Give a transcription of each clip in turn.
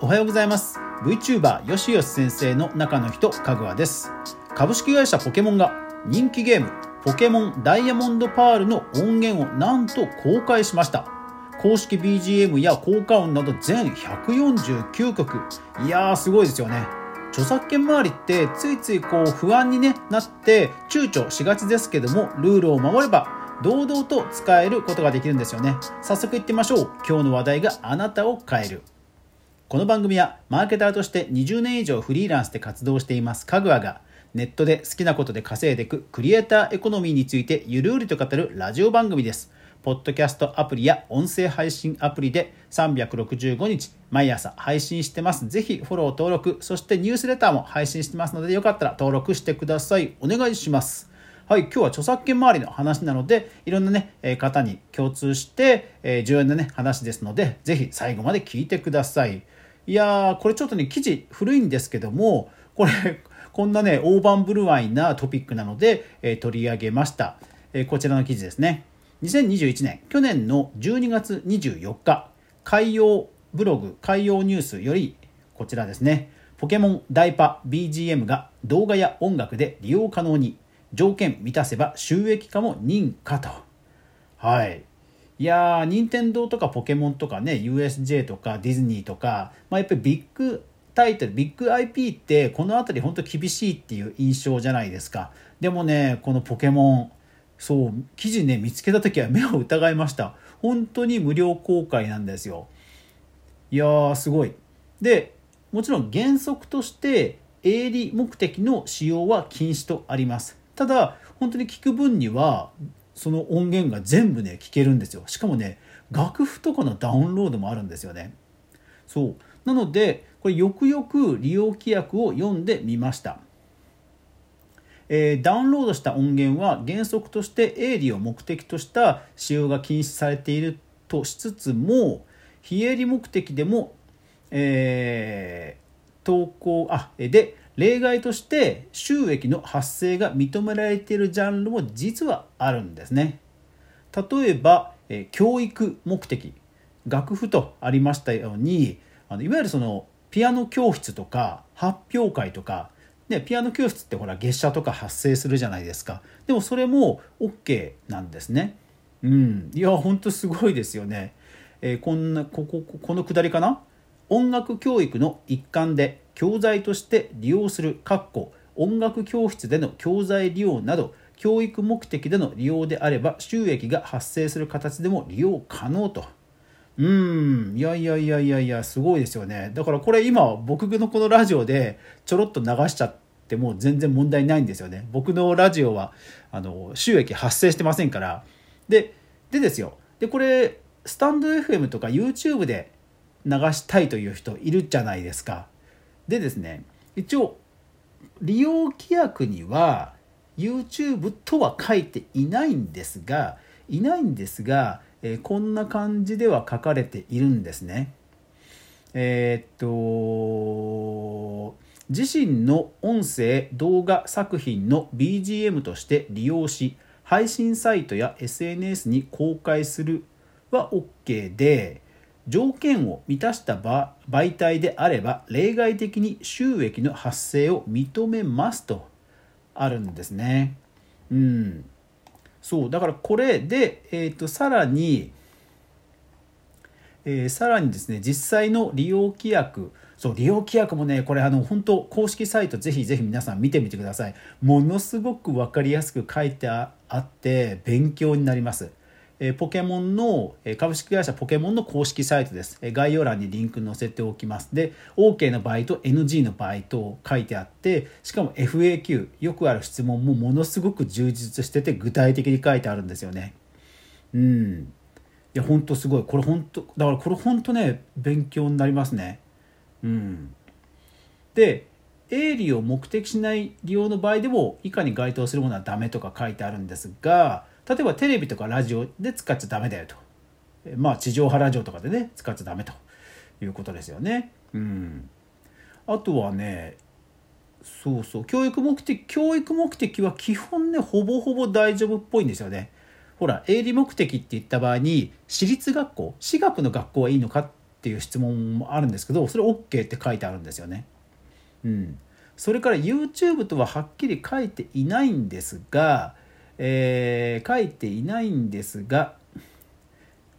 おはようございます。VTuber よしよし先生の中の人かぐわです。株式会社ポケモンが人気ゲームポケモンダイヤモンドパールの音源をなんと公開しました。公式 BGM や効果音など全149曲。いやーすごいですよね。著作権周りってついついこう不安に、ね、なって躊躇しがちですけどもルールを守れば堂々と使えることができるんですよね。早速いってみましょう。今日の話題があなたを変える。この番組はマーケターとして20年以上フリーランスで活動していますかぐわがネットで好きなことで稼いでいくクリエイターエコノミーについてゆるりと語るラジオ番組です。ポッドキャストアプリや音声配信アプリで365日毎朝配信してます。ぜひフォロー登録、そしてニュースレターも配信してますのでよかったら登録してください。お願いします。はい、今日は著作権周りの話なので、いろんなね、方に共通して、重要なね、話ですので、ぜひ最後まで聞いてください。いやー、これちょっとね、記事古いんですけども、これ、こんなね、大盤振る舞いなトピックなので、えー、取り上げました、えー、こちらの記事ですね。2021年、去年の12月24日、海洋ブログ、海洋ニュースより、こちらですね、ポケモンダイパ BGM が動画や音楽で利用可能に、条件満たせば収益化も認可と。はい。いやー、任天堂とかポケモンとかね、USJ とかディズニーとか、まあ、やっぱりビッグタイトル、ビッグ IP ってこの辺り本当厳しいっていう印象じゃないですか。でもね、このポケモン、そう、記事ね、見つけた時は目を疑いました。本当に無料公開なんですよ。いやー、すごい。で、もちろん原則として営利目的の使用は禁止とあります。ただ、本当に聞く分にはその音源が全部ね聞けるんですよ。しかもね楽譜とかのダウンロードもあるんですよね。そう。なのでこれよくよく利用規約を読んでみました。えー、ダウンロードした音源は原則として営利を目的とした使用が禁止されているとしつつも非営利目的でも、えー、投稿あで例外として収益の発生が認められているジャンルも実はあるんですね。例えば、え教育目的楽譜とありましたようにあのいわゆるそのピアノ教室とか発表会とか、ね、ピアノ教室ってほら月謝とか発生するじゃないですかでもそれも OK なんですね。うん、いや本当すごいですよね。えー、こんなこここのくだりかな？音楽教育の一環で教材として利用する括弧音楽教室での教材利用など教育目的での利用であれば収益が発生する形でも利用可能と。うんいやいやいやいやいやすごいですよね。だからこれ今僕のこのラジオでちょろっと流しちゃっても全然問題ないんですよね。僕のラジオはあの収益発生してませんから。ででですよ。でこれスタンド FM とか YouTube で流したいという人いるじゃないですか。でですね一応利用規約には YouTube とは書いていないんですがいないんですが、えー、こんな感じでは書かれているんですね。えー、っと自身の音声動画作品の BGM として利用し配信サイトや SNS に公開するは OK で条件を満たした媒体であれば例外的に収益の発生を認めますとあるんですね。うん、そう。だからこれで、えーと、さらに、えー、さらにですね実際の利用規約そう利用規約もねこれあの本当公式サイトぜひぜひ皆さん見てみてください。ものすごく分かりやすく書いてあって勉強になります。えポケモンの株式会社ポケモンの公式サイトです。概要欄にリンク載せておきます。で、OK の場合と NG の場合と書いてあって、しかも FAQ、よくある質問もものすごく充実してて具体的に書いてあるんですよね。うん。いや、ほんとすごい。これほんと、だからこれほんとね、勉強になりますね。うん。で、営利を目的しない利用の場合でも以下に該当するものはダメとか書いてあるんですが例えばテレビとかラジオで使っちゃダメだよと。まあ地上波ラジオとかでね使っちゃダメということですよね。うん。あとはねそうそう教育目的教育目的は基本ねほぼほぼ大丈夫っぽいんですよね。ほら営利目的って言った場合に私立学校私学の学校はいいのかっていう質問もあるんですけどそれ OK って書いてあるんですよね。うん、それから YouTube とははっきり書いていないんですが、えー、書いていないんですが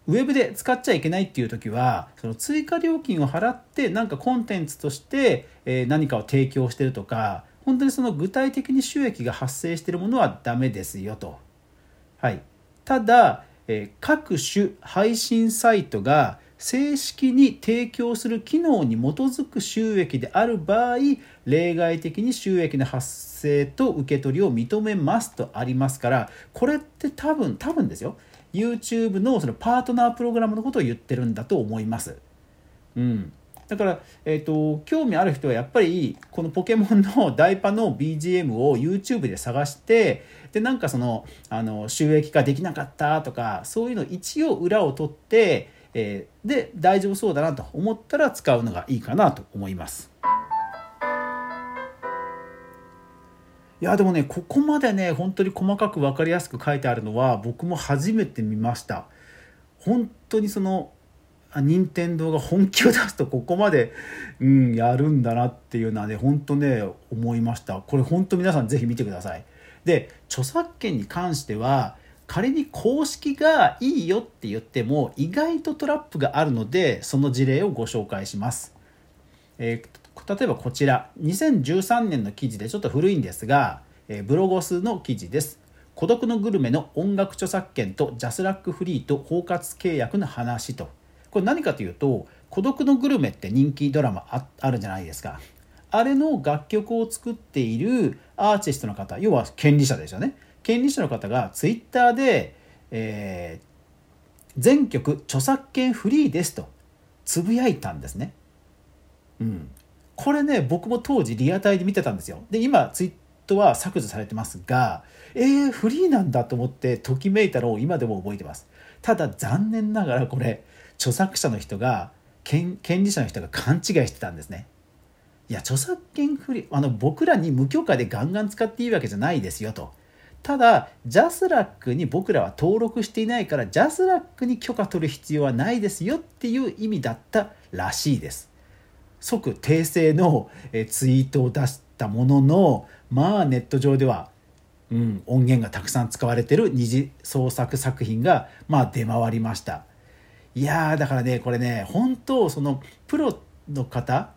ウェブで使っちゃいけないっていう時はその追加料金を払ってなんかコンテンツとしてえ何かを提供してるとか本当にその具体的に収益が発生してるものはダメですよと。はい、ただ、え各種配信サイトが正式に提供する機能に基づく収益である場合例外的に収益の発生と受け取りを認めますとありますからこれって多分多分ですよ YouTube のそのパートナープログラムのことを言ってるんだと思います。うん、だから、えーと、興味ある人はやっぱりこのポケモンのダイパの BGM を YouTube で探してでなんかそのあの収益化できなかったとかそういうの一応裏を取って、えー、で大丈夫そうだなと思ったら使うのがいいかなと思います。いやでもねここまでね本当に細かく分かりやすく書いてあるのは僕も初めて見ました。本当にその任天堂が本気を出すとここまで、うん、やるんだなっていうのはね本当ね思いました。これ本当皆さん是非見てください。で著作権に関しては仮に公式がいいよって言っても意外とトラップがあるのでその事例をご紹介します、えー例えばこちら。2013年の記事でちょっと古いんですが、えブロゴスの記事です。孤独のグルメの音楽著作権とジャスラックフリーと包括契約の話と。これ何かというと孤独のグルメって人気ドラマあるじゃないですか。あれの楽曲を作っているアーティストの方要は権利者ですよね。権利者の方がツイッターで、えー、全曲著作権フリーですとつぶやいたんですね。うん、これね僕も当時リアタイで見てたんですよ。で今ツイートは削除されてますがえー、フリーなんだと思ってときめいたのを今でも覚えてます。ただ残念ながらこれ著作者の人が権利者の人が勘違いしてたんですね。いや著作権フリーあの僕らに無許可でガンガン使っていいわけじゃないですよと。ただ JASRAC に僕らは登録していないから JASRAC に許可取る必要はないですよっていう意味だったらしいです。即訂正のツイートを出したもののまあネット上では、うん、音源がたくさん使われてる二次創作作品がまあ出回りました。いやだからねこれね本当そのプロの方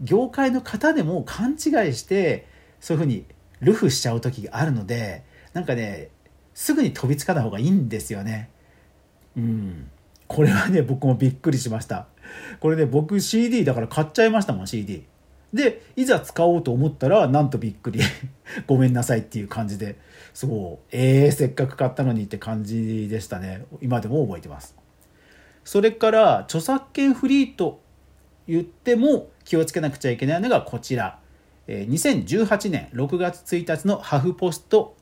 業界の方でも勘違いしてそういうふうにルフしちゃう時があるのでなんかねすぐに飛びつかない方がいいんですよね。うん。これはね僕もびっくりしました。これね僕 CD だから買っちゃいましたもん CD でいざ使おうと思ったらなんとびっくり。ごめんなさいっていう感じで。そう。えー、せっかく買ったのにって感じでしたね。今でも覚えてます。それから著作権フリーと言っても気をつけなくちゃいけないのがこちら。2018年6月1日のハフポスト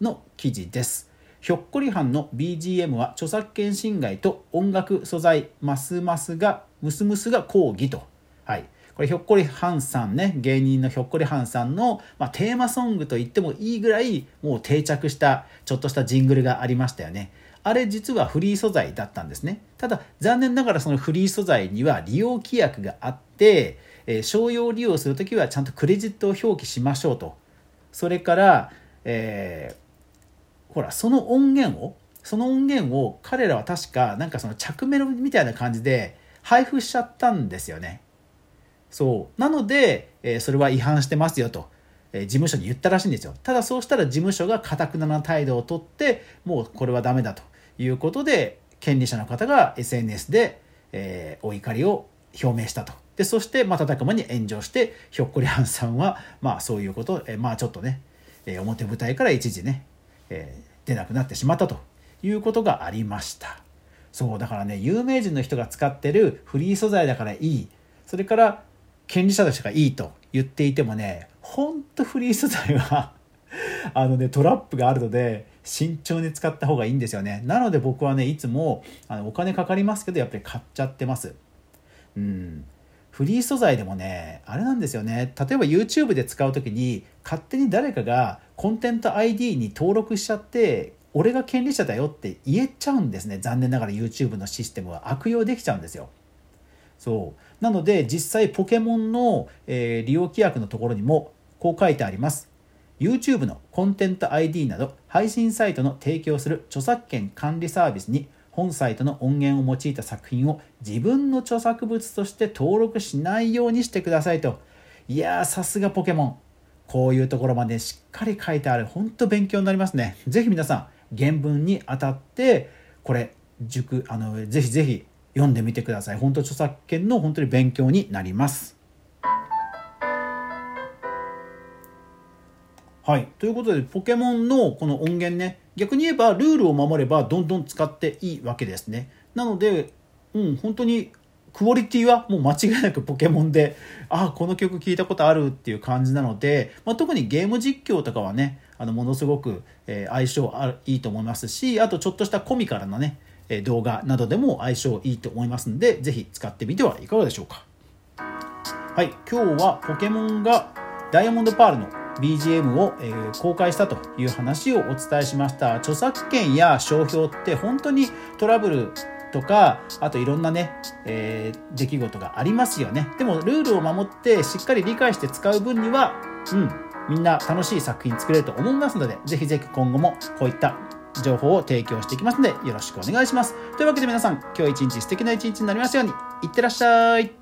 の記事ですひょっこりはんの BGM は著作権侵害と音楽素材ますますがムスムスが抗議と。はい。これひょっこりはんさんね、芸人のひょっこりはんさんの、まあ、テーマソングと言ってもいいぐらいもう定着したちょっとしたジングルがありましたよね。あれ実はフリー素材だったんですね。ただ残念ながらそのフリー素材には利用規約があって、えー、商用利用するときはちゃんとクレジットを表記しましょうと。それから、えーほらその音源をその音源を彼らは確かなんかその着メロみたいな感じで配布しちゃったんですよね。そうなので、えー、それは違反してますよと、えー、事務所に言ったらしいんですよ。ただそうしたら事務所がかたくなな態度をとってもうこれはダメだということで権利者の方が SNS で、えー、お怒りを表明したと。でそして瞬く間に炎上してひょっこりはんさんはまあそういうこと、え、まあちょっとね、え、表舞台から一時ねえー、出なくなってしまったということがありました。そうだからね有名人の人が使ってるフリー素材だからいい。それから権利者としてがいいと言っていてもねほんとフリー素材は あのねトラップがあるので慎重に使った方がいいんですよね。なので僕はねいつもあのお金かかりますけどやっぱり買っちゃってます。うん。フリー素材でもね、あれなんですよね。例えば YouTube で使う時に、勝手に誰かがコンテンツ ID に登録しちゃって、俺が権利者だよって言えちゃうんですね。残念ながら YouTube のシステムは悪用できちゃうんですよ。そうなので実際ポケモンの、えー、利用規約のところにもこう書いてあります YouTube のコンテンツ ID など配信サイトの提供する著作権管理サービスに本サイトの音源を用いた作品を自分の著作物として登録しないようにしてくださいと。いやーさすがポケモン。こういうところまでしっかり書いてある。本当勉強になりますね。是非皆さん原文にあたってこれ塾あのぜひぜひ読んでみてください。本当著作権の本当に勉強になります。はい。ということで、ポケモンのこの音源ね、逆に言えばルールを守ればどんどん使っていいわけですね。なので、うん、本当にクオリティはもう間違いなくポケモンで、ああ、この曲聴いたことあるっていう感じなので、まあ、特にゲーム実況とかはね、あのものすごく、え、相性あるいいと思いますし、あとちょっとしたコミカルなね、え動画などでも相性いいと思いますので、ぜひ使ってみてはいかがでしょうか。はい、今日はポケモンがダイヤモンドパールの BGM を、えー、公開したという話をお伝えしました。著作権や商標って本当にトラブルとかあといろんなね、えー、出来事がありますよね。でもルールを守ってしっかり理解して使う分にはうんみんな楽しい作品作れると思いますのでぜひぜひ今後もこういった情報を提供していきますのでよろしくお願いします。というわけで皆さん今日一日素敵な一日になりますように。いってらっしゃい。